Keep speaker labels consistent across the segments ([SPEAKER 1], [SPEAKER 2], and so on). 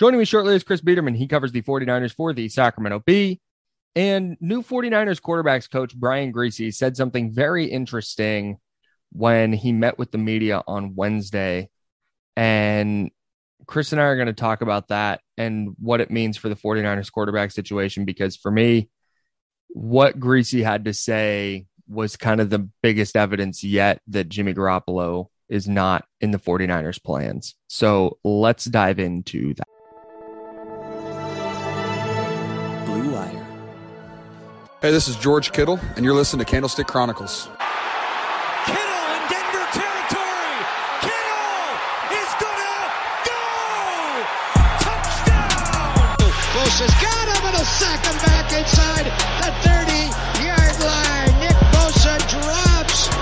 [SPEAKER 1] Joining me shortly is Chris Biederman. He covers the 49ers for the Sacramento Bee. And new 49ers quarterbacks coach Brian Griese said something very interesting when he met with the media on Wednesday. And Chris and I are going to talk about that and what it means for the 49ers quarterback situation. Because for me, what Griese had to say was kind of the biggest evidence yet that Jimmy Garoppolo is not in the 49ers plans. So let's dive into that.
[SPEAKER 2] Hey, this is George Kittle, and you're listening to Candlestick Chronicles.
[SPEAKER 3] Kittle in Denver territory. Kittle is gonna go. Touchdown.
[SPEAKER 4] Bosa's got him. It'll sack him back inside the 30-yard line. Nick Bosa drops.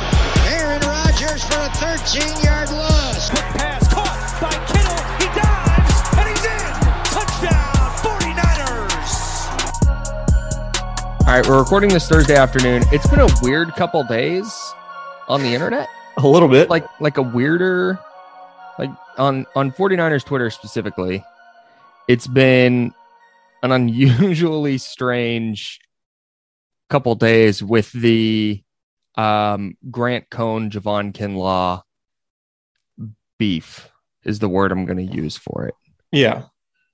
[SPEAKER 4] Aaron Rodgers for a 13-yard
[SPEAKER 1] All right, we're recording this Thursday afternoon. It's been a weird couple days on the internet.
[SPEAKER 5] A little bit.
[SPEAKER 1] Like like a weirder like on on 49ers Twitter specifically. It's been an unusually strange couple days with the um Grant Cohn Javon Kinlaw beef is the word I'm going to use for it.
[SPEAKER 5] yeah,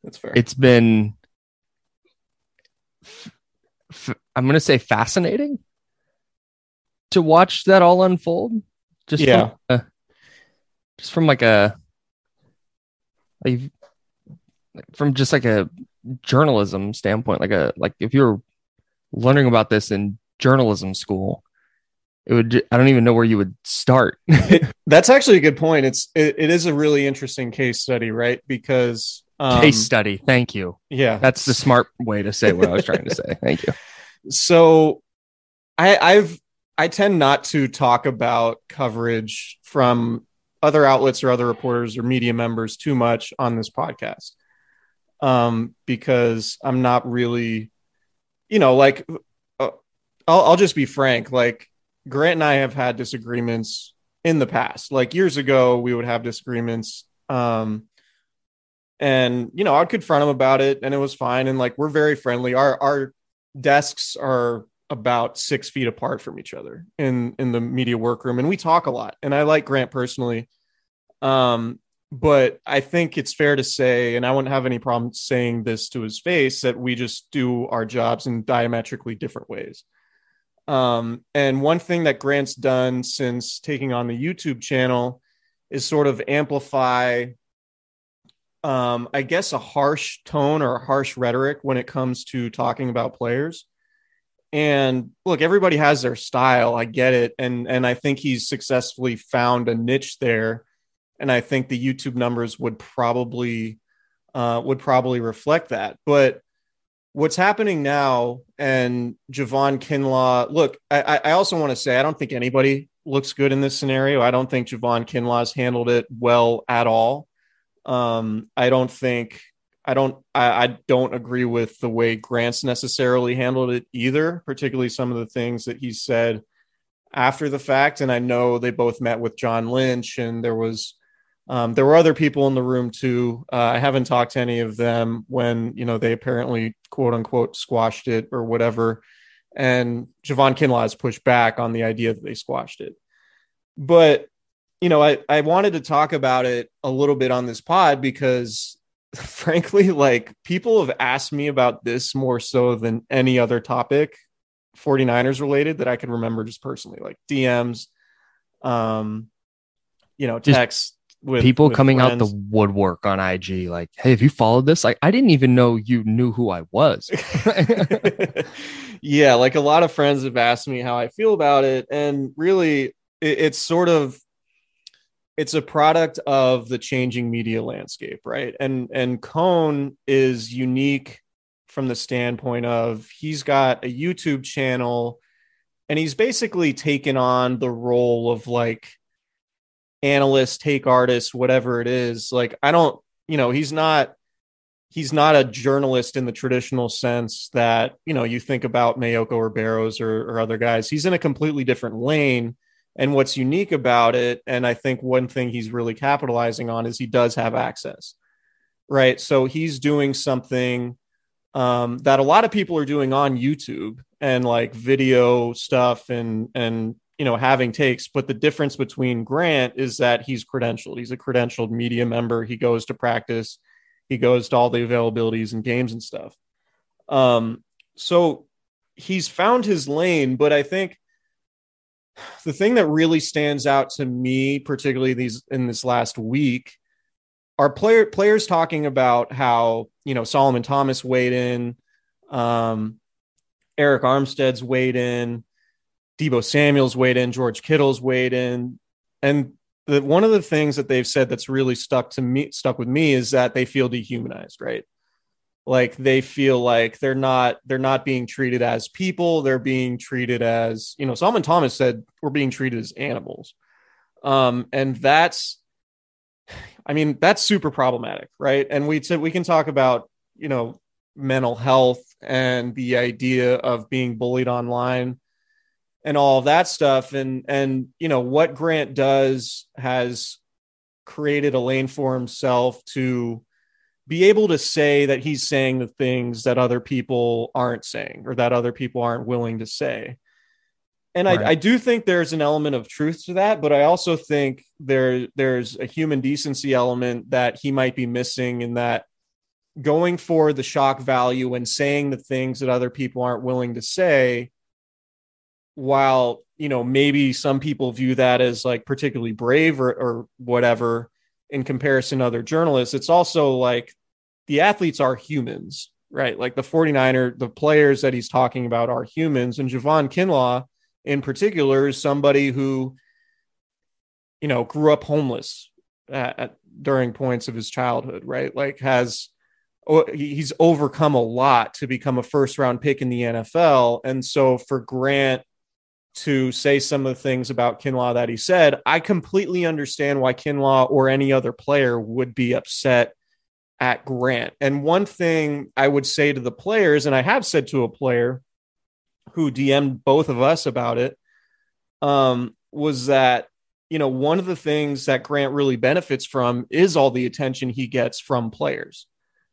[SPEAKER 5] that's fair.
[SPEAKER 1] It's been f- I'm going to say fascinating to watch that all unfold. Just
[SPEAKER 5] Yeah.
[SPEAKER 1] from, uh, just from like a, a from just like a journalism standpoint, like a like if you're learning about this in journalism school, it would I don't even know where you would start.
[SPEAKER 5] that's actually a good point. It's it, it is a really interesting case study, right? Because um,
[SPEAKER 1] Case study. Thank you.
[SPEAKER 5] Yeah,
[SPEAKER 1] That's the smart way to say what I was trying to say. Thank you.
[SPEAKER 5] so I, I've I tend not to talk about coverage from other outlets or other reporters or media members too much on this podcast, um, because I'm not really, you know, like uh, I'll, I'll just be frank. Like Grant and I have had disagreements in the past. Like years ago, we would have disagreements. Um, and you know, I'd confront him about it, and it was fine. And like we're very friendly. Our our desks are about six feet apart from each other in in the media workroom, and we talk a lot. And I like Grant personally, um, but I think it's fair to say, and I wouldn't have any problem saying this to his face, that we just do our jobs in diametrically different ways. Um, and one thing that Grant's done since taking on the YouTube channel is sort of amplify um, I guess a harsh tone or a harsh rhetoric when it comes to talking about players. And look, everybody has their style. I get it, and and I think he's successfully found a niche there. And I think the YouTube numbers would probably uh, would probably reflect that. But what's happening now, and Javon Kinlaw. Look, I, I also want to say I don't think anybody looks good in this scenario. I don't think Javon Kinlaw's handled it well at all. Um, I don't think I don't I, I don't agree with the way Grant's necessarily handled it either, particularly some of the things that he said after the fact, and I know they both met with John Lynch, and there was um, there were other people in the room too. Uh, I haven't talked to any of them when you know they apparently quote unquote squashed it or whatever. And Javon Kinlaw has pushed back on the idea that they squashed it. But you know, I, I wanted to talk about it a little bit on this pod because frankly, like people have asked me about this more so than any other topic 49ers related that I can remember just personally, like DMs, um, you know, text with
[SPEAKER 1] people
[SPEAKER 5] with
[SPEAKER 1] coming out the woodwork on IG, like, "Hey, have you followed this?" Like, I didn't even know you knew who I was.
[SPEAKER 5] yeah, like a lot of friends have asked me how I feel about it, and really, it, it's sort of it's a product of the changing media landscape, right? And and Cohn is unique from the standpoint of he's got a YouTube channel, and he's basically taken on the role of like analyst, take artist, whatever it is. Like I don't, you know, he's not he's not a journalist in the traditional sense that you know you think about Maiocco or Barrows or, or other guys. He's in a completely different lane. And what's unique about it, and I think one thing he's really capitalizing on is he does have access, right? So he's doing something um, that a lot of people are doing on YouTube and like video stuff and and you know having takes. But the difference between Grant is that he's credentialed. He's a credentialed media member. He goes to practice he goes to all the availabilities and games and stuff. Um, so he's found his lane, but I think the thing that really stands out to me, particularly these in this last week, are player players talking about how you know Solomon Thomas weighed in, um, Arik Armstead's weighed in, Deebo Samuel's weighed in, George Kittle's weighed in, and the, one of the things that they've said that's really stuck to me stuck with me is that they feel dehumanized right like they feel like they're not they're not being treated as people. They're being treated as you know solomon thomas said we're being treated as animals. Um and that's i mean that's super problematic right? And we said we can talk about you know mental health and the idea of being bullied online and all of that stuff. And and you know what grant does has created a lane for himself to be able to say that he's saying the things that other people aren't saying or that other people aren't willing to say and
[SPEAKER 1] Right.
[SPEAKER 5] I, I do think there's an element of truth to that but i also think there there's a human decency element that he might be missing in that going for the shock value and saying the things that other people aren't willing to say while you know maybe some people view that as like particularly brave or, or whatever in comparison to other journalists it's also like the athletes are humans right? Like the 49er the players that he's talking about are humans. And Javon Kinlaw in particular is somebody who you know grew up homeless at, at, during points of his childhood right? Like has he's overcome a lot to become a first round pick in the NFL and so for Grant to say some of the things about Kinlaw that he said, I completely understand why Kinlaw or any other player would be upset at Grant. And one thing I would say to the players, and I have said to a player who DM'd both of us about it, um, was that, you know, one of the things that Grant really benefits from is all the attention he gets from players.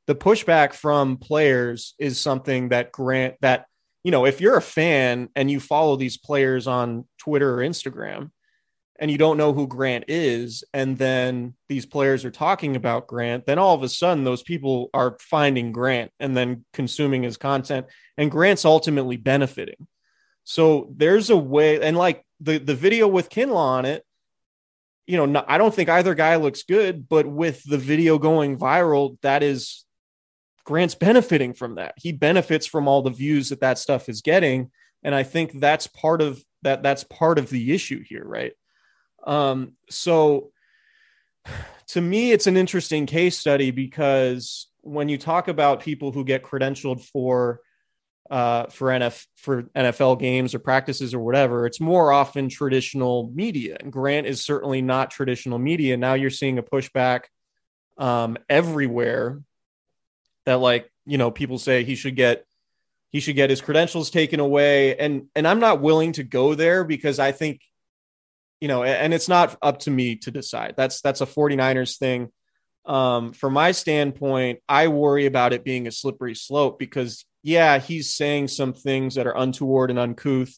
[SPEAKER 5] The pushback from players is something that Grant, that you know, if you're a fan and you follow these players on Twitter or Instagram and you don't know who Grant is, and then these players are talking about Grant, then all of a sudden those people are finding Grant and then consuming his content, and Grant's ultimately benefiting. So there's a way, and like the the video with Kinlaw on it, you know, I don't think either guy looks good, but with the video going viral, that is Grant's benefiting from that. He benefits from all the views that that stuff is getting, and I think that's part of that. That's part of the issue here, right? Um, so to me, it's an interesting case study because when you talk about people who get credentialed for uh, for NF for NFL games or practices or whatever, it's more often traditional media. And Grant is certainly not traditional media. Now you're seeing a pushback um, everywhere that like you know people say he should get he should get his credentials taken away and and I'm not willing to go there because I think you know and it's not up to me to decide. That's that's a 49ers thing. Um from my standpoint, I worry about it being a slippery slope because yeah, he's saying some things that are untoward and uncouth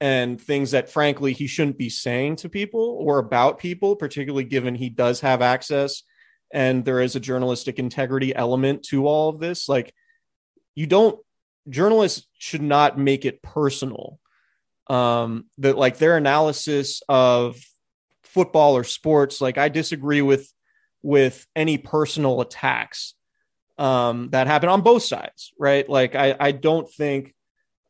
[SPEAKER 5] and things that frankly he shouldn't be saying to people or about people, particularly given he does have access and there is a journalistic integrity element to all of this. Like you don't journalists should not make it personal. Um, that like their analysis of football or sports, like I disagree with with any personal attacks um, that happen on both sides, right? Like I I don't think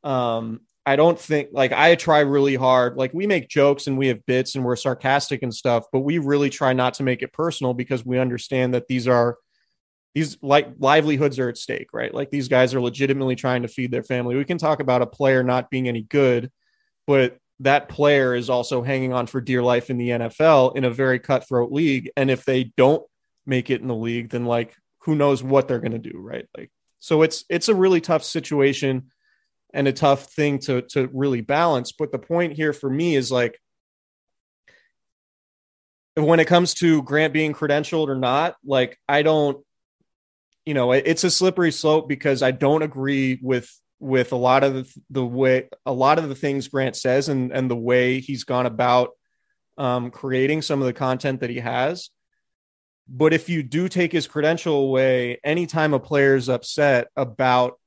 [SPEAKER 5] um, I don't think like I try really hard. Like we make jokes and we have bits and we're sarcastic and stuff, but we really try not to make it personal because we understand that these are these like livelihoods are at stake, right? Like these guys are legitimately trying to feed their family. We can talk about a player not being any good, but that player is also hanging on for dear life in the NFL in a very cutthroat league. And if they don't make it in the league, then like who knows what they're going to do, right? Like so it's it's a really tough situation and a tough thing to to really balance. But the point here for me is like when it comes to Grant being credentialed or not, like I don't you know, it's a slippery slope because I don't agree with with a lot of the, the way a lot of the things Grant says and and the way he's gone about um, creating some of the content that he has. But if you do take his credential away, anytime a player is upset about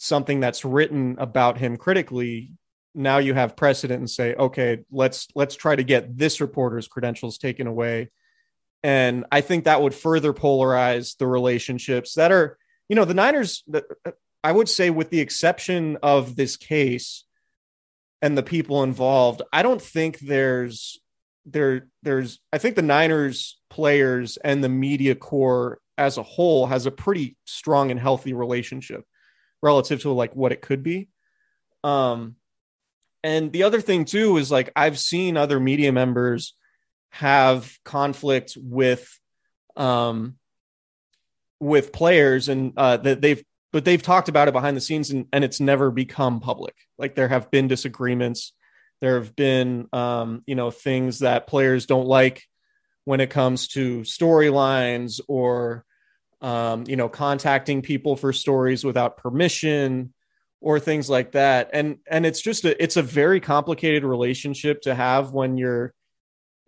[SPEAKER 5] something that's written about him critically, now you have precedent and say, okay, let's let's try to get this reporter's credentials taken away. And I think that would further polarize the relationships that are, you know, the Niners, I would say, with the exception of this case and the people involved, I don't think there's there there's I think the Niners players and the media corps as a whole has a pretty strong and healthy relationship relative to like what it could be. Um and the other thing too is like I've seen other media members have conflict with um with players and uh that they've but they've talked about it behind the scenes and, and it's never become public like there have been disagreements there have been um you know things that players don't like when it comes to storylines or um you know contacting people for stories without permission or things like that and and it's just a it's a very complicated relationship to have when you're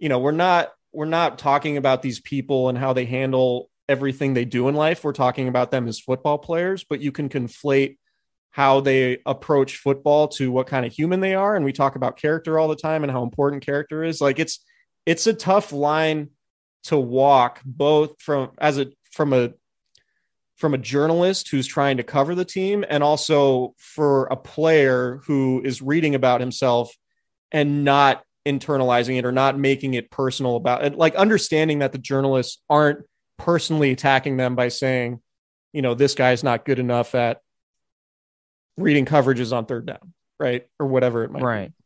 [SPEAKER 5] you know, we're not we're not talking about these people and how they handle everything they do in life. We're talking about them as football players, but you can conflate how they approach football to what kind of human they are and we talk about character all the time and how important character is. Like it's it's a tough line to walk both from as a from a from a journalist who's trying to cover the team and also for a player who is reading about himself and not internalizing it or not making it personal about it like understanding that the journalists aren't personally attacking them by saying you know this guy's not good enough at reading coverages on third down right or whatever it might
[SPEAKER 1] right
[SPEAKER 5] be.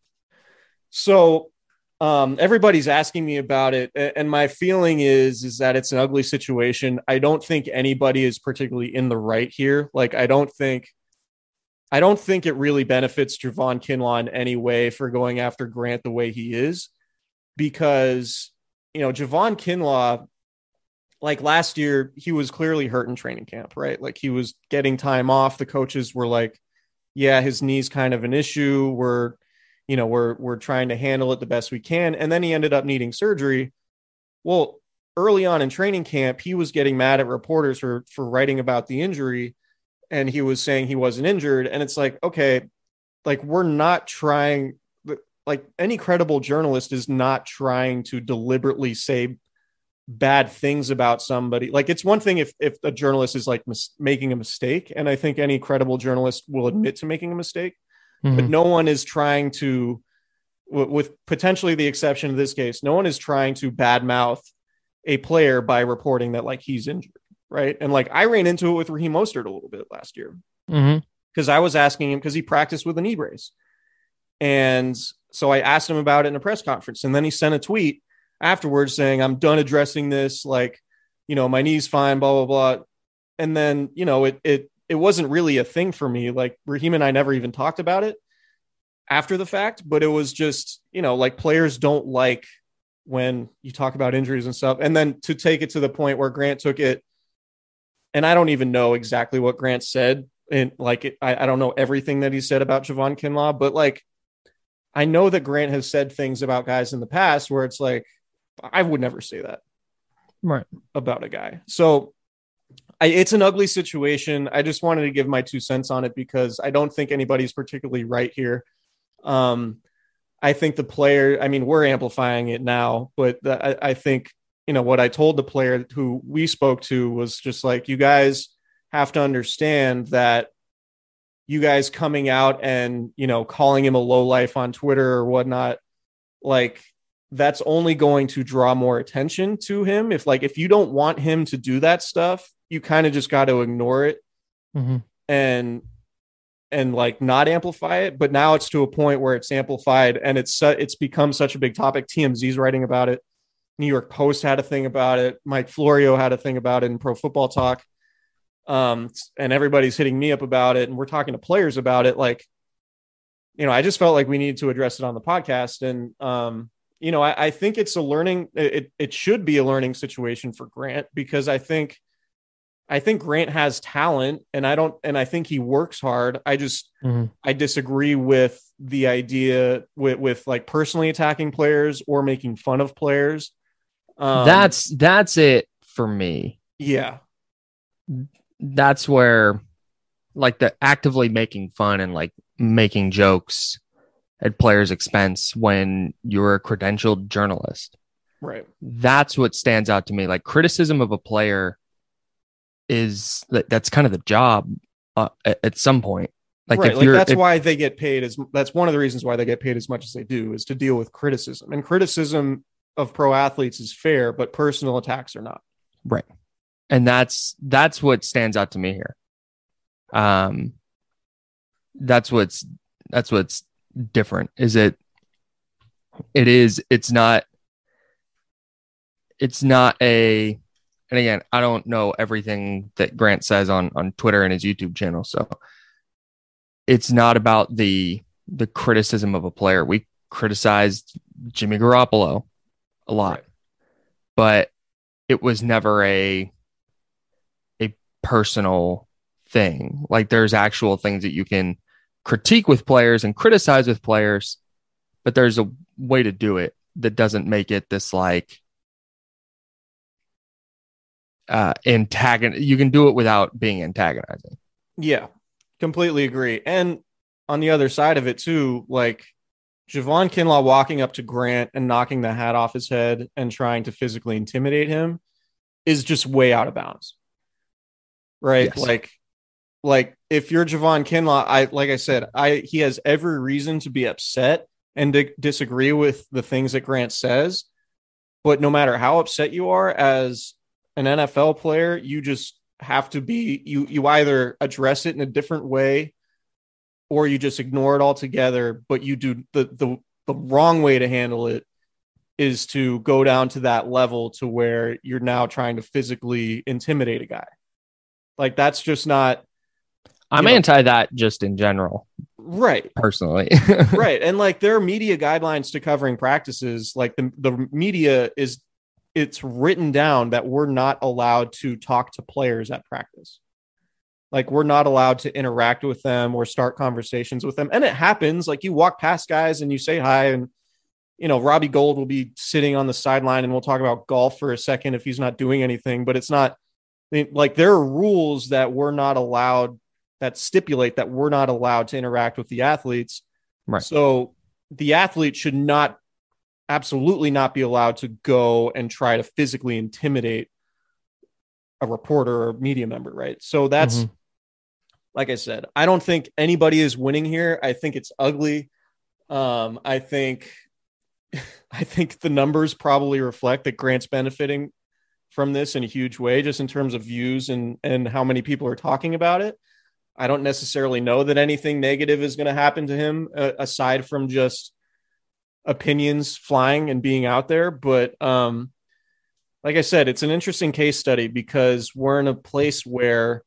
[SPEAKER 5] so um, everybody's asking me about it and my feeling is is that it's an ugly situation i don't think anybody is particularly in the right here like i don't think I don't think it really benefits Javon Kinlaw in any way for going after Grant the way he is, because you know Javon Kinlaw, like last year, he was clearly hurt in training camp, right? Like he was getting time off. The coaches were like, "Yeah, his knee's kind of an issue. We're, you know, we're we're trying to handle it the best we can." And then he ended up needing surgery. Well, early on in training camp, he was getting mad at reporters for for writing about the injury. And he was saying he wasn't injured. And it's like okay like we're not trying like any credible journalist is not trying to deliberately say bad things about somebody. Like it's one thing if if a journalist is like mis- making a mistake. And i think any credible journalist will admit to making a mistake mm-hmm. but no one is trying to w- with potentially the exception of this case no one is trying to badmouth a player by reporting that like he's injured right? And like I ran into it with Raheem Mostert a little bit last year because
[SPEAKER 1] mm-hmm.
[SPEAKER 5] I was asking him because he practiced with a knee brace, and so I asked him about it in a press conference, and then he sent a tweet afterwards saying, "I'm done addressing this. Like, you know, my knee's fine, blah blah blah." And then you know it it it wasn't really a thing for me. Like Raheem and I never even talked about it after the fact, but it was just, you know, like players don't like when you talk about injuries and stuff. And then to take it to the point where Grant took it, and I don't even know exactly what Grant said. And like, it, I, I don't know everything that he said about Javon Kinlaw, but like, I know that Grant has said things about guys in the past where it's like, I would never say that
[SPEAKER 1] Right.
[SPEAKER 5] about a guy. So I, it's an ugly situation. I just wanted to give my two cents on it because I don't think anybody's particularly right here. Um, I think the player, I mean, we're amplifying it now, but the, I, I think, you know, what I told the player who we spoke to was just like, you guys have to understand that you guys coming out and, you know, calling him a low life on Twitter or whatnot, like that's only going to draw more attention to him. If like, if you don't want him to do that stuff, you kind of just got to ignore it
[SPEAKER 1] Mhm.
[SPEAKER 5] and and like not amplify it but now it's to a point where it's amplified and it's su- it's become such a big topic. Tmz's writing about it. New york post had a thing about it. Mike florio had a thing about it in pro football talk. Um and everybody's hitting me up about it and we're talking to players about it like you know i just felt like we needed to address it on the podcast. And um you know i, I think it's a learning it, it should be a learning situation for grant because i think I think Grant has talent and I don't and I think he works hard. I just
[SPEAKER 1] Mhm.
[SPEAKER 5] I disagree with the idea with with like personally attacking players or making fun of players. Um,
[SPEAKER 1] that's that's it for me.
[SPEAKER 5] yeah.
[SPEAKER 1] That's where like the actively making fun and like making jokes at players' expense when you're a credentialed journalist.
[SPEAKER 5] Right.
[SPEAKER 1] That's what stands out to me. Like criticism of a player is that that's kind of the job uh, at, at some point. Like
[SPEAKER 5] right.
[SPEAKER 1] if
[SPEAKER 5] Like that's
[SPEAKER 1] if-
[SPEAKER 5] why they get paid as that's one of the reasons why they get paid as much as they do is to deal with criticism. And criticism of pro athletes is fair, but personal attacks are not.
[SPEAKER 1] Right. And that's that's what stands out to me here. Um that's what's that's what's different. Is it it is it's not it's not a and again, I don't know everything that Grant says on on Twitter and his YouTube channel, so it's not about the the criticism of a player. We criticized Jimmy Garoppolo a lot.
[SPEAKER 5] Right.
[SPEAKER 1] But it was never a a personal thing. Like there's actual things that you can critique with players and criticize with players, but there's a way to do it that doesn't make it this like uh antagon you can do it without being antagonizing.
[SPEAKER 5] Yeah, completely agree. And on the other side of it too, like Javon Kinlaw walking up to Grant and knocking the hat off his head and trying to physically intimidate him is just way out of bounds. Right?
[SPEAKER 1] Yes.
[SPEAKER 5] Like like if you're Javon Kinlaw, I like I said, I he has every reason to be upset and to disagree with the things that Grant says. But no matter how upset you are as an NFL player, you just have to be you you either address it in a different way or you just ignore it altogether but you do the the the wrong way to handle it is to go down to that level to where you're now trying to physically intimidate a guy. Like that's just not
[SPEAKER 1] I'm
[SPEAKER 5] know-
[SPEAKER 1] anti that just in general,
[SPEAKER 5] right.
[SPEAKER 1] Personally.
[SPEAKER 5] right. And like there are media guidelines to covering practices. Like the, the media is it's written down that we're not allowed to talk to players at practice. Like we're not allowed to interact with them or start conversations with them. And it happens. Like you walk past guys and you say hi and you know robbie gould will be sitting on the sideline and we'll talk about golf for a second if he's not doing anything but it's not like there are rules that we're not allowed that stipulate that we're not allowed to interact with the athletes.
[SPEAKER 1] Right.
[SPEAKER 5] so the athlete should not absolutely not be allowed to go and try to physically intimidate a reporter or media member, right? So that's
[SPEAKER 1] Mhm.
[SPEAKER 5] like I said, I don't think anybody is winning here. I think it's ugly. Um, I think I think the numbers probably reflect that Grant's benefiting from this in a huge way, just in terms of views and and how many people are talking about it. I don't necessarily know that anything negative is going to happen to him uh, aside from just opinions flying and being out there. But um, like I said, it's an interesting case study because we're in a place where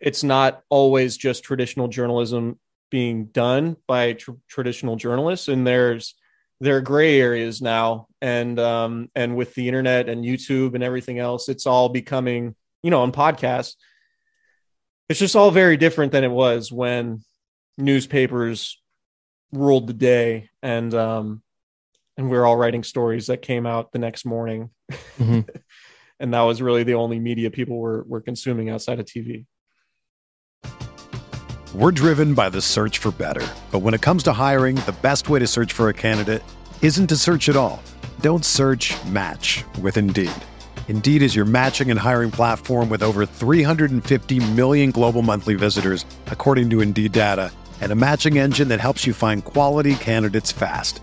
[SPEAKER 5] it's not always just traditional journalism being done by tr- traditional journalists and there's there are gray areas now and um and with the internet and youtube and everything else it's all becoming you know on podcasts it's just all very different than it was when newspapers ruled the day and um and we are all writing stories that came out the next morning mm-hmm. and that was really the only media people were were consuming outside of tv
[SPEAKER 6] we're driven by the search for better. But when it comes to hiring, the best way to search for a candidate isn't to search at all. Don't search match with Indeed. Indeed is your matching and hiring platform with over 350 million global monthly visitors, according to Indeed data, and a matching engine that helps you find quality candidates fast.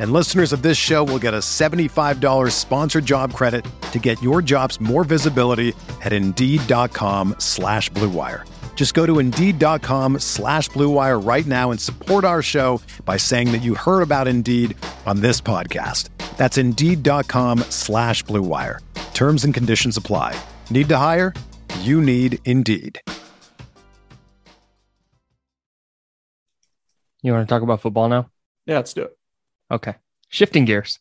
[SPEAKER 6] And listeners of this show will get a $75 sponsored job credit to get your jobs more visibility at Indeed.com slash BlueWire. Just go to Indeed.com slash BlueWire right now and support our show by saying that you heard about Indeed on this podcast. That's Indeed.com slash BlueWire. Terms and conditions apply. Need to hire? You need Indeed.
[SPEAKER 1] You want to talk about football now?
[SPEAKER 5] Yeah, let's do it.
[SPEAKER 1] Okay. Shifting gears.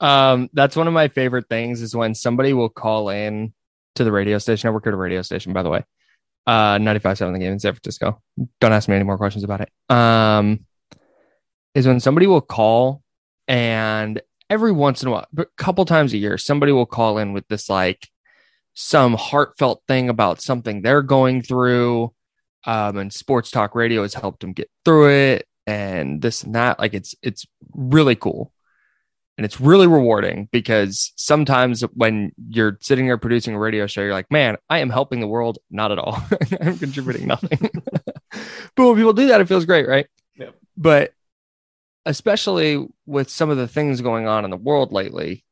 [SPEAKER 1] um, that's one of my favorite things is when somebody will call in to the radio station. I work at a radio station, by the way. Uh 95.7 the game in San Francisco. Don't ask me any more questions about it. Um is when somebody will call and every once in a while, a couple times a year, somebody will call in with this like some heartfelt thing about something they're going through. Um, and sports talk radio has helped them get through it and this and that. Like it's it's really cool. And it's really rewarding because sometimes when you're sitting there producing a radio show, you're like, man, I am helping the world. Not at all. I'm contributing nothing. but when people do that, it feels great, right? But especially with some of the things going on in the world lately,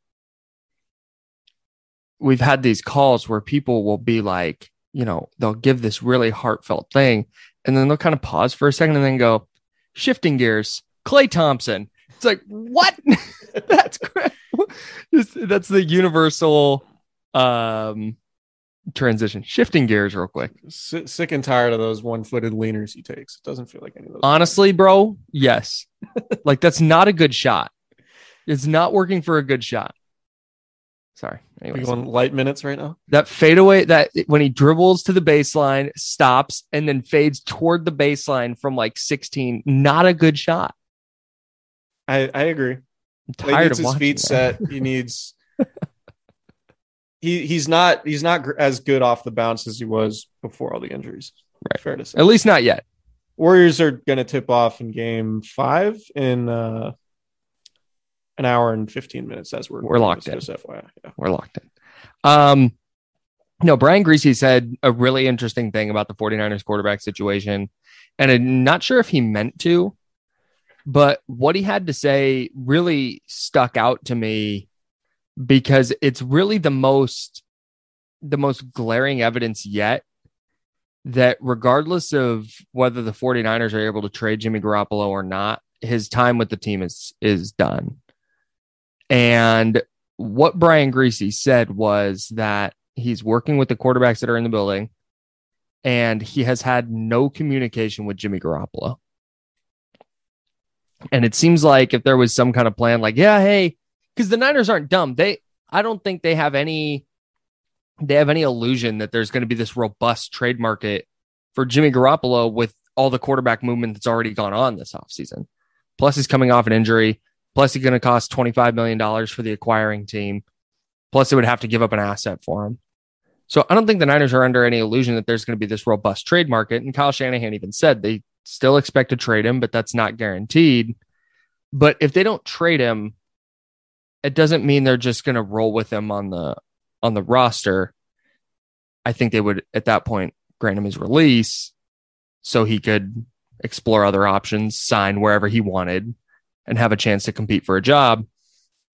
[SPEAKER 1] we've had these calls where people will be like, you know, they'll give this really heartfelt thing and then they'll kind of pause for a second and then go, shifting gears, Klay Thompson. It's like, what? that's great. that's the universal um transition. Shifting gears real quick.
[SPEAKER 5] sick and tired of those one-footed leaners he takes. It doesn't feel like any of those.
[SPEAKER 1] Honestly, bro, yes. like that's not a good shot. It's not working for a good shot. Sorry.
[SPEAKER 5] Anyway, going light minutes right now.
[SPEAKER 1] That fadeaway that when he dribbles to the baseline, stops, and then fades toward the baseline from like 16. Not a good shot.
[SPEAKER 5] I, I agree.
[SPEAKER 1] I'm tired of
[SPEAKER 5] his feet that. set. He needs. he he's not he's not as good off the bounce as he was before all the injuries.
[SPEAKER 1] Right. Fair to say. At least not yet.
[SPEAKER 5] Warriors are going to tip off in game five in uh, an hour and 15 minutes as we're,
[SPEAKER 1] we're locked in.
[SPEAKER 5] FYI. Yeah.
[SPEAKER 1] We're locked in. Um, no, Brian Griese said a really interesting thing about the 49ers quarterback situation. And I'm not sure if he meant to, but what he had to say really stuck out to me because it's really the most the most glaring evidence yet that regardless of whether the 49ers are able to trade Jimmy Garoppolo or not, his time with the team is is done. And what Brian Griese said was that he's working with the quarterbacks that are in the building and he has had no communication with Jimmy Garoppolo. And it seems like if there was some kind of plan, like, yeah, hey, because the Niners aren't dumb. They, I don't think they have any, they have any illusion that there's going to be this robust trade market for Jimmy Garoppolo with all the quarterback movement that's already gone on this offseason. Plus, he's coming off an injury. Plus, he's going to cost $25 million for the acquiring team. Plus, it would have to give up an asset for him. So I don't think the Niners are under any illusion that there's going to be this robust trade market. And Kyle Shanahan even said they still expect to trade him, but that's not guaranteed. But if they don't trade him, it doesn't mean they're just going to roll with him on the on the roster. I think they would at that point grant him his release so he could explore other options, sign wherever he wanted, and have a chance to compete for a job.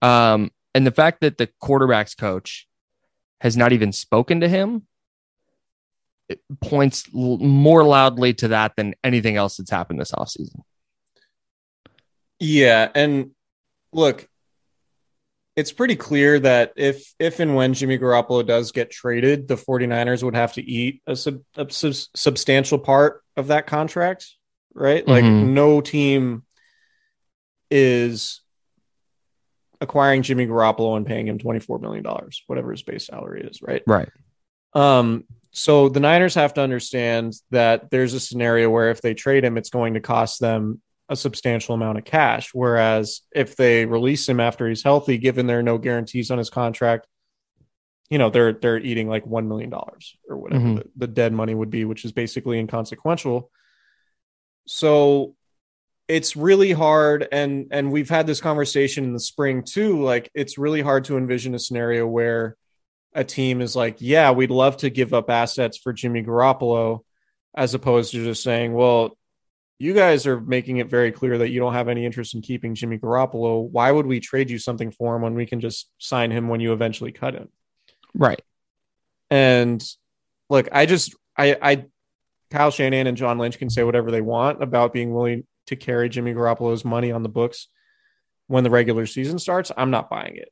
[SPEAKER 1] Um, and the fact that the quarterbacks coach has not even spoken to him it points l- more loudly to that than anything else that's happened this offseason.
[SPEAKER 5] Yeah, and look, it's pretty clear that if if and when Jimmy Garoppolo does get traded, the 49ers would have to eat a, sub, a sub, substantial part of that contract, right? Like
[SPEAKER 1] Mhm.
[SPEAKER 5] no team is acquiring Jimmy Garoppolo and paying him 24 million dollars, whatever his base salary is, right?
[SPEAKER 1] Right.
[SPEAKER 5] Um, so the Niners have to understand that there's a scenario where if they trade him, it's going to cost them a substantial amount of cash. Whereas if they release him after he's healthy, given there are no guarantees on his contract, you know, they're they're eating like one million dollars or whatever
[SPEAKER 1] Mhm.
[SPEAKER 5] the, the dead money would be, which is basically inconsequential. So it's really hard and and we've had this conversation in the spring too like it's really hard to envision a scenario where a team is like yeah we'd love to give up assets for Jimmy Garoppolo as opposed to just saying well you guys are making it very clear that you don't have any interest in keeping Jimmy Garoppolo why would we trade you something for him when we can just sign him when you eventually cut him
[SPEAKER 1] Right.
[SPEAKER 5] and look, I just I I Kyle Shanahan and John Lynch can say whatever they want about being willing to carry Jimmy Garoppolo's money on the books when the regular season starts. I'm not buying it.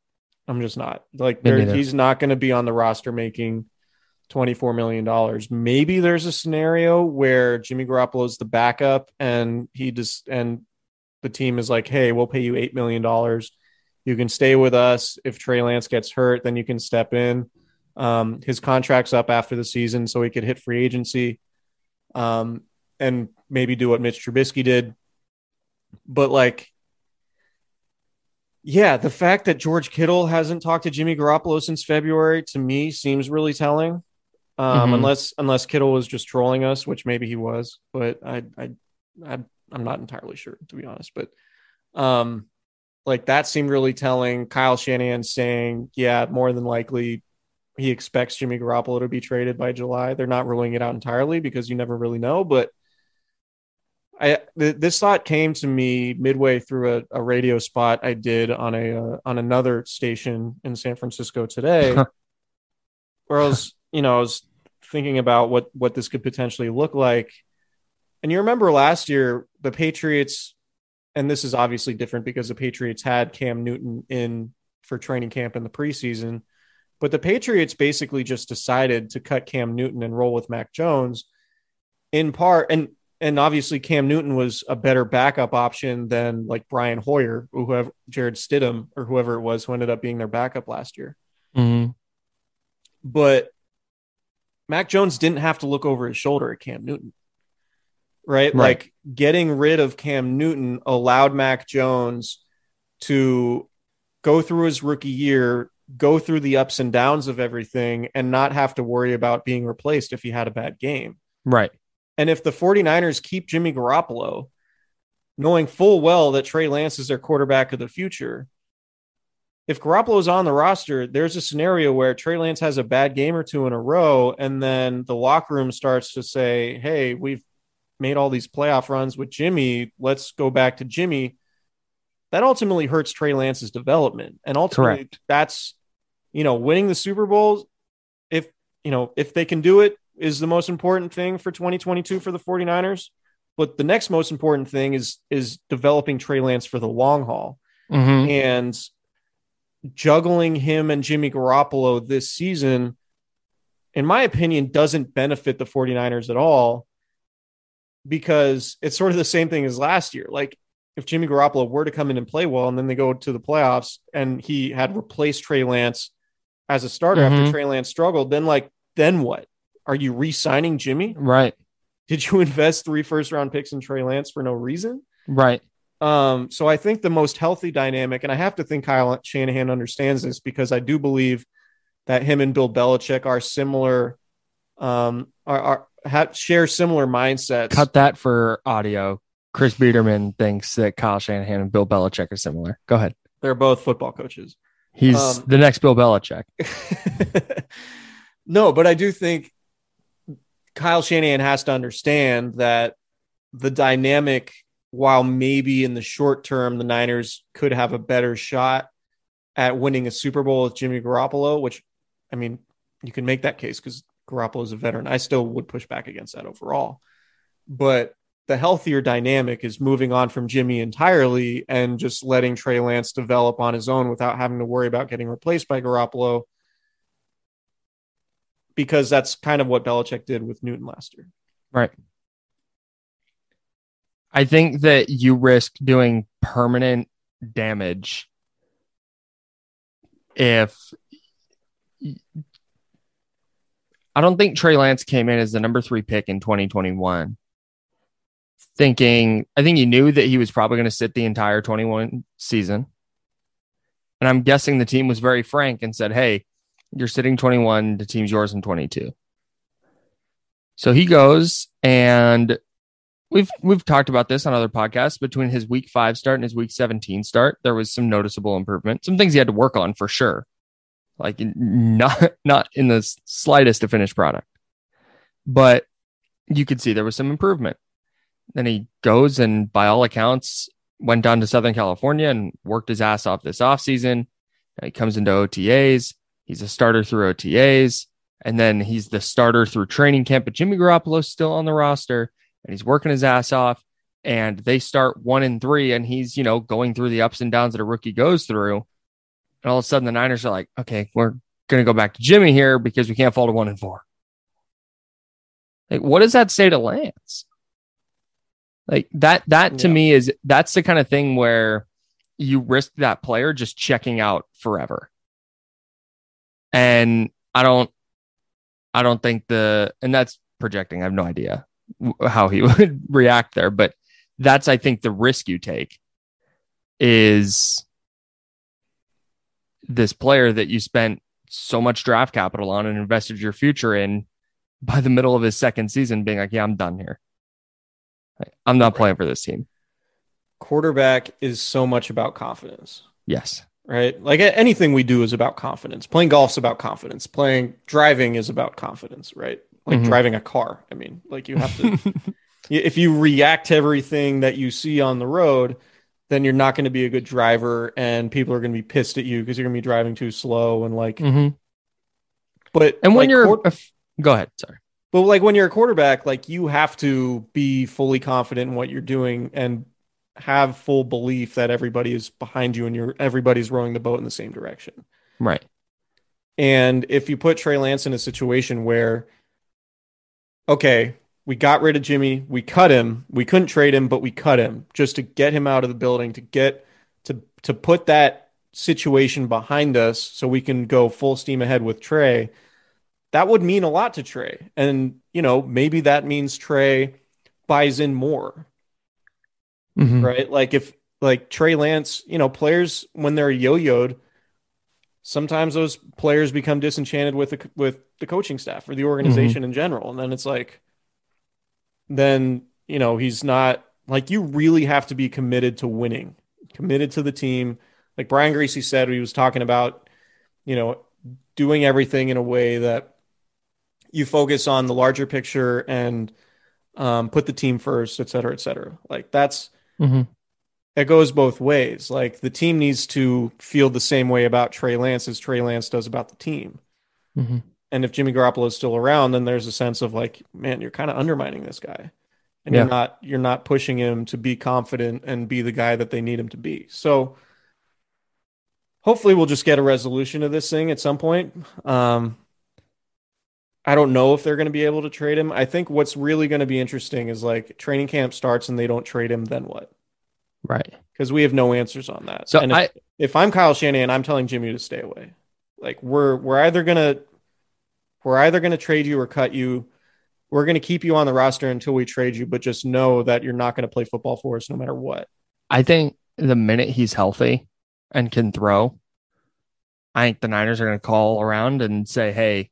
[SPEAKER 5] I'm just not. Like
[SPEAKER 1] Me
[SPEAKER 5] there,
[SPEAKER 1] neither.
[SPEAKER 5] he's not going to be on the roster making 24 million dollars. Maybe there's a scenario where Jimmy Garoppolo is the backup and he just and the team is like, "Hey, we'll pay you 8 million dollars. You can stay with us. If Trey Lance gets hurt, then you can step in." Um, his contract's up after the season, so he could hit free agency, um, and maybe do what Mitch Trubisky did. But like, yeah, the fact that George Kittle hasn't talked to Jimmy Garoppolo since February to me seems really telling. Um,
[SPEAKER 1] Mhm.
[SPEAKER 5] Unless unless Kittle was just trolling us, which maybe he was, but I I, I I'm not entirely sure to be honest. But um, like that seemed really telling. Kyle Shanahan saying, yeah, more than likely he expects Jimmy Garoppolo to be traded by July. They're not ruling it out entirely because you never really know. But I th- this thought came to me midway through a, a radio spot I did on a uh, on another station in San Francisco today, where I was you know I was thinking about what what this could potentially look like. And you remember last year the Patriots, and this is obviously different because the Patriots had Cam Newton in for training camp in the preseason. But the Patriots basically just decided to cut Cam Newton and roll with Mac Jones in part and and obviously Cam Newton was a better backup option than like Brian Hoyer or whoever Jarrett Stidham or whoever it was who ended up being their backup last year.
[SPEAKER 1] Mhm.
[SPEAKER 5] But Mac Jones didn't have to look over his shoulder at Cam Newton. Right?
[SPEAKER 1] Right.
[SPEAKER 5] Like getting rid of Cam Newton allowed Mac Jones to go through his rookie year, go through the ups and downs of everything, and not have to worry about being replaced if he had a bad game.
[SPEAKER 1] Right.
[SPEAKER 5] And if the 49ers keep Jimmy Garoppolo, knowing full well that Trey Lance is their quarterback of the future, if Garoppolo's on the roster, there's a scenario where Trey Lance has a bad game or two in a row, and then the locker room starts to say, Hey, we've made all these playoff runs with Jimmy. Let's go back to Jimmy. That ultimately hurts Trey Lance's development. And ultimately,
[SPEAKER 1] Correct.
[SPEAKER 5] that's, you know, winning the Super Bowls. If, you know, if they can do it, is the most important thing for 2022 for the 49ers. But the next most important thing is is developing Trey Lance for the long haul
[SPEAKER 1] Mhm.
[SPEAKER 5] and juggling him and Jimmy Garoppolo this season, in my opinion, doesn't benefit the 49ers at all because it's sort of the same thing as last year. Like if Jimmy Garoppolo were to come in and play well and then they go to the playoffs and he had replaced Trey Lance as a starter
[SPEAKER 1] Mhm.
[SPEAKER 5] after Trey Lance struggled, then like, then what? Are you re signing Jimmy?
[SPEAKER 1] Right.
[SPEAKER 5] Did you invest three first round picks in Trey Lance for no reason?
[SPEAKER 1] Right.
[SPEAKER 5] Um, so I think the most healthy dynamic, and I have to think Kyle Shanahan understands this because I do believe that him and Bill Belichick are similar, um, are, are have, share similar mindsets.
[SPEAKER 1] Cut that for audio. Chris Biederman thinks that Kyle Shanahan and Bill Belichick are similar. Go ahead.
[SPEAKER 5] They're both football coaches.
[SPEAKER 1] He's
[SPEAKER 5] Um,
[SPEAKER 1] the next Bill Belichick.
[SPEAKER 5] no, but I do think Kyle Shanahan has to understand that the dynamic while maybe in the short term the Niners could have a better shot at winning a Super Bowl with Jimmy Garoppolo, which I mean, you can make that case because Garoppolo is a veteran. I still would push back against that overall. But the healthier dynamic is moving on from Jimmy entirely and just letting Trey Lance develop on his own without having to worry about getting replaced by Garoppolo. Because that's kind of what Belichick did with Newton last year.
[SPEAKER 1] Right. I think that you risk doing permanent damage if I don't think Trey Lance came in as the number three pick in 2021 thinking, I think he knew that he was probably going to sit the entire 21 season. And I'm guessing the team was very frank and said, Hey, you're sitting 21, the team's yours in 22. So he goes and we've we've talked about this on other podcasts. Between his week 5 start and his week 17 start there was some noticeable improvement some things he had to work on for sure. Like not not in the slightest a finished product but you could see there was some improvement. Then he goes and by all accounts went down to southern california and worked his ass off this offseason. He comes into otas he's a starter through otas and then he's the starter through training camp but jimmy garoppolo's still on the roster and he's working his ass off and they start one and three and he's you know going through the ups and downs that a rookie goes through. And all of a sudden the niners are like okay we're going to go back to jimmy here because we can't fall to one and four. Like what does that say to lance? Like that that to
[SPEAKER 5] Yeah.
[SPEAKER 1] me is that's the kind of thing where you risk that player just checking out forever and i don't i don't think the and that's projecting. I have no idea how he would react there but that's i think the risk you take is this player that you spent so much draft capital on and invested your future in by the middle of his second season being like yeah i'm done here. I'm not playing for this team.
[SPEAKER 5] Quarterback is so much about confidence.
[SPEAKER 1] yes
[SPEAKER 5] right? Like anything we do is about confidence. Playing golf's about confidence. Playing driving is about confidence, right? Like
[SPEAKER 1] Mhm.
[SPEAKER 5] driving a car. I mean, like you have to if you react to everything that you see on the road, then you're not going to be a good driver and people are going to be pissed at you because you're going to be driving too slow and like
[SPEAKER 1] Mhm.
[SPEAKER 5] but
[SPEAKER 1] and when
[SPEAKER 5] like,
[SPEAKER 1] you're go ahead sorry
[SPEAKER 5] but like when you're a quarterback, like you have to be fully confident in what you're doing and have full belief that everybody is behind you and you're everybody's rowing the boat in the same direction.
[SPEAKER 1] right
[SPEAKER 5] And if you put Trey Lance in a situation where, okay, we got rid of Jimmy, we cut him, we couldn't trade him, but we cut him just to get him out of the building, to get to to put that situation behind us so we can go full steam ahead with Trey, that would mean a lot to Trey. And, you know, maybe that means Trey buys in more
[SPEAKER 1] Mhm.
[SPEAKER 5] right? Like if like Trey Lance, you know, players when they're yo-yoed, sometimes those players become disenchanted with the with the coaching staff or the organization in general, and then it's like, then you know he's not like you really have to be committed to winning, committed to the team. Like Brian Griese said, he was talking about, you know, doing everything in a way that you focus on the larger picture and um, put the team first, et cetera, et cetera. Like that's
[SPEAKER 1] Mhm.
[SPEAKER 5] it goes both ways. Like the team needs to feel the same way about Trey Lance as Trey Lance does about the team.
[SPEAKER 1] Mhm.
[SPEAKER 5] And if Jimmy Garoppolo is still around, then there's a sense of like, man, you're kind of undermining this guy, and
[SPEAKER 1] Yeah.
[SPEAKER 5] you're not you're not pushing him to be confident and be the guy that they need him to be. So hopefully, we'll just get a resolution of this thing at some point. Um, I don't know if they're going to be able to trade him. I think what's really going to be interesting is like training camp starts and they don't trade him, then what?
[SPEAKER 1] right
[SPEAKER 5] because we have no answers on that.
[SPEAKER 1] So
[SPEAKER 5] and if,
[SPEAKER 1] I-
[SPEAKER 5] if I'm Kyle Shanahan, and I'm telling Jimmy to stay away. Like we're we're either gonna we're either gonna trade you or cut you. We're gonna keep you on the roster until we trade you, but just know that you're not gonna play football for us no matter what.
[SPEAKER 1] I think the minute he's healthy and can throw, I think the Niners are going to call around and say, "Hey,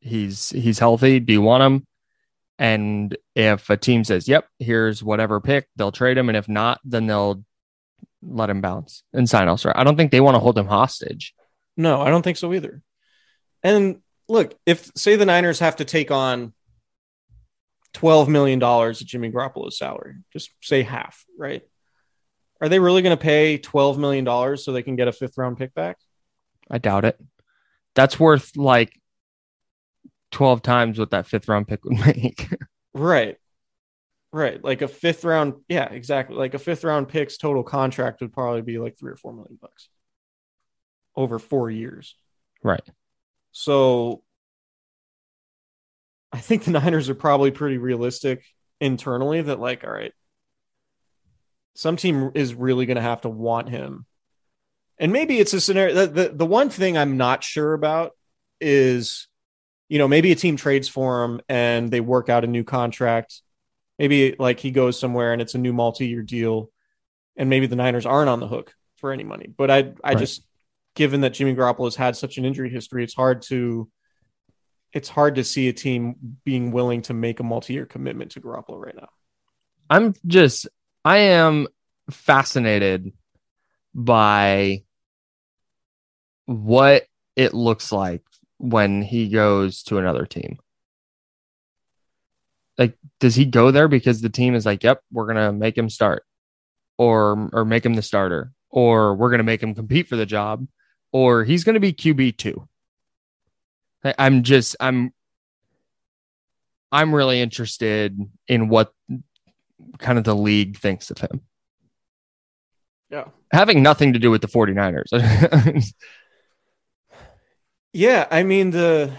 [SPEAKER 1] he's he's healthy. Do you want him?" And if a team says, "Yep, here's whatever pick," they'll trade him, and if not, then they'll let him bounce and sign elsewhere. I don't think they want to hold him hostage.
[SPEAKER 5] No, I don't think so either. And look, if say the Niners have to take on twelve million dollars of Jimmy Garoppolo's salary. Just say half, right? Are they really going to pay twelve million dollars so they can get a fifth round pick back?
[SPEAKER 1] I doubt it. That's worth like 12 times what that fifth round pick would make.
[SPEAKER 5] Right. Right. Like a fifth round. Yeah, exactly. Like a fifth round pick's total contract would probably be like three or four million bucks over four years.
[SPEAKER 1] right.
[SPEAKER 5] So I think the Niners are probably pretty realistic internally that, like, all right, some team is really going to have to want him. And maybe it's a scenario. The, the, the one thing I'm not sure about is, you know, maybe a team trades for him and they work out a new contract. Maybe like he goes somewhere and it's a new multi year deal. And maybe the Niners aren't on the hook for any money. But I, I
[SPEAKER 1] Right.
[SPEAKER 5] just, given that Jimmy Garoppolo has had such an injury history, it's hard to it's hard to see a team being willing to make a multi-year commitment to Garoppolo right now.
[SPEAKER 1] I'm just, I am fascinated by what it looks like when he goes to another team. Like, does he go there because the team is like, yep, we're going to make him start or, or make him the starter, or we're going to make him compete for the job, or he's going to be QB two? I- I'm just, I'm, I'm really interested in what kind of the league thinks of him.
[SPEAKER 5] Yeah.
[SPEAKER 1] Having nothing to do with the 49ers.
[SPEAKER 5] Yeah, I mean the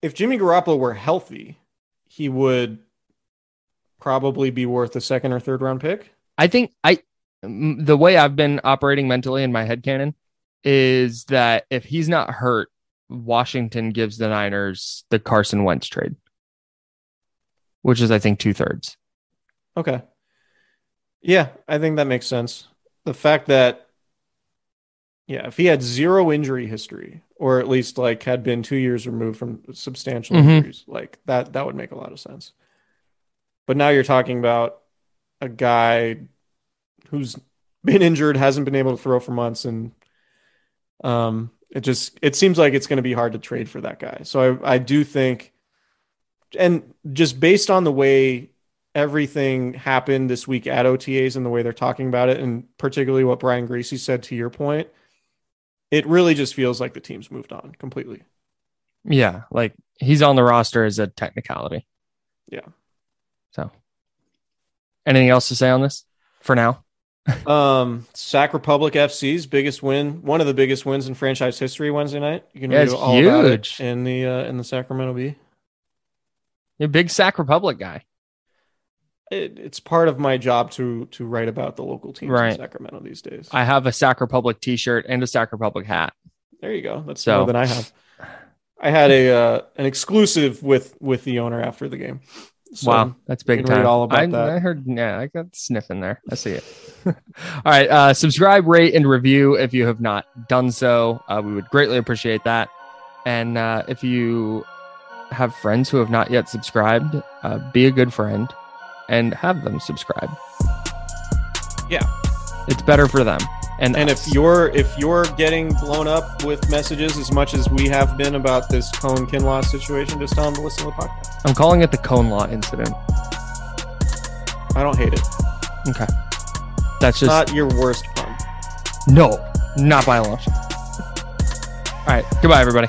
[SPEAKER 5] if Jimmy Garoppolo were healthy, he would probably be worth a second or third round pick.
[SPEAKER 1] I think I the way I've been operating mentally in my head canon is that if he's not hurt, Washington gives the Niners the Carson Wentz trade, which is I think two thirds.
[SPEAKER 5] Okay. Yeah, I think that makes sense. The fact that yeah, if he had zero injury history or at least like had been 2 years removed from substantial
[SPEAKER 1] Mhm.
[SPEAKER 5] injuries, like that that would make a lot of sense. But now you're talking about a guy who's been injured, hasn't been able to throw for months and um it just it seems like it's going to be hard to trade for that guy. So I I do think and just based on the way everything happened this week at OTAs and the way they're talking about it, and particularly what Brian Griese said to your point, it really just feels like the team's moved on completely.
[SPEAKER 1] Yeah, like he's on the roster as a technicality.
[SPEAKER 5] Yeah.
[SPEAKER 1] So, anything else to say on this for now?
[SPEAKER 5] Um, Sac Republic FC's biggest win, one of the biggest wins in franchise history Wednesday night. You can
[SPEAKER 1] Yeah,
[SPEAKER 5] read all about it
[SPEAKER 1] huge.
[SPEAKER 5] in the uh, in the Sacramento Bee.
[SPEAKER 1] You're a big Sac Republic guy.
[SPEAKER 5] It, it's part of my job to to write about the local teams
[SPEAKER 1] Right.
[SPEAKER 5] in Sacramento these days.
[SPEAKER 1] I have a Sac Republic T-shirt and a Sac Republic hat.
[SPEAKER 5] There you go. That's
[SPEAKER 1] So-
[SPEAKER 5] more than I have. I had a uh, an exclusive with with the owner after the game. So,
[SPEAKER 1] wow, that's big
[SPEAKER 5] you can read
[SPEAKER 1] time.
[SPEAKER 5] all about
[SPEAKER 1] I,
[SPEAKER 5] that.
[SPEAKER 1] I heard, yeah, I got sniffing there. I see it. all right, uh, subscribe, rate, and review if you have not done so. Uh, we would greatly appreciate that. And uh, if you have friends who have not yet subscribed, uh, be a good friend and have them subscribe.
[SPEAKER 5] Yeah.
[SPEAKER 1] it's better for them. And
[SPEAKER 5] And
[SPEAKER 1] us.
[SPEAKER 5] if you're if you're getting blown up with messages as much as we have been about this Cohn Kinlaw situation, just tell them to listen to the podcast.
[SPEAKER 1] I'm calling it the cone law incident.
[SPEAKER 5] I don't hate it.
[SPEAKER 1] Okay, that's just
[SPEAKER 5] not your worst pun.
[SPEAKER 1] no, not by a long shot. All right, goodbye, everybody.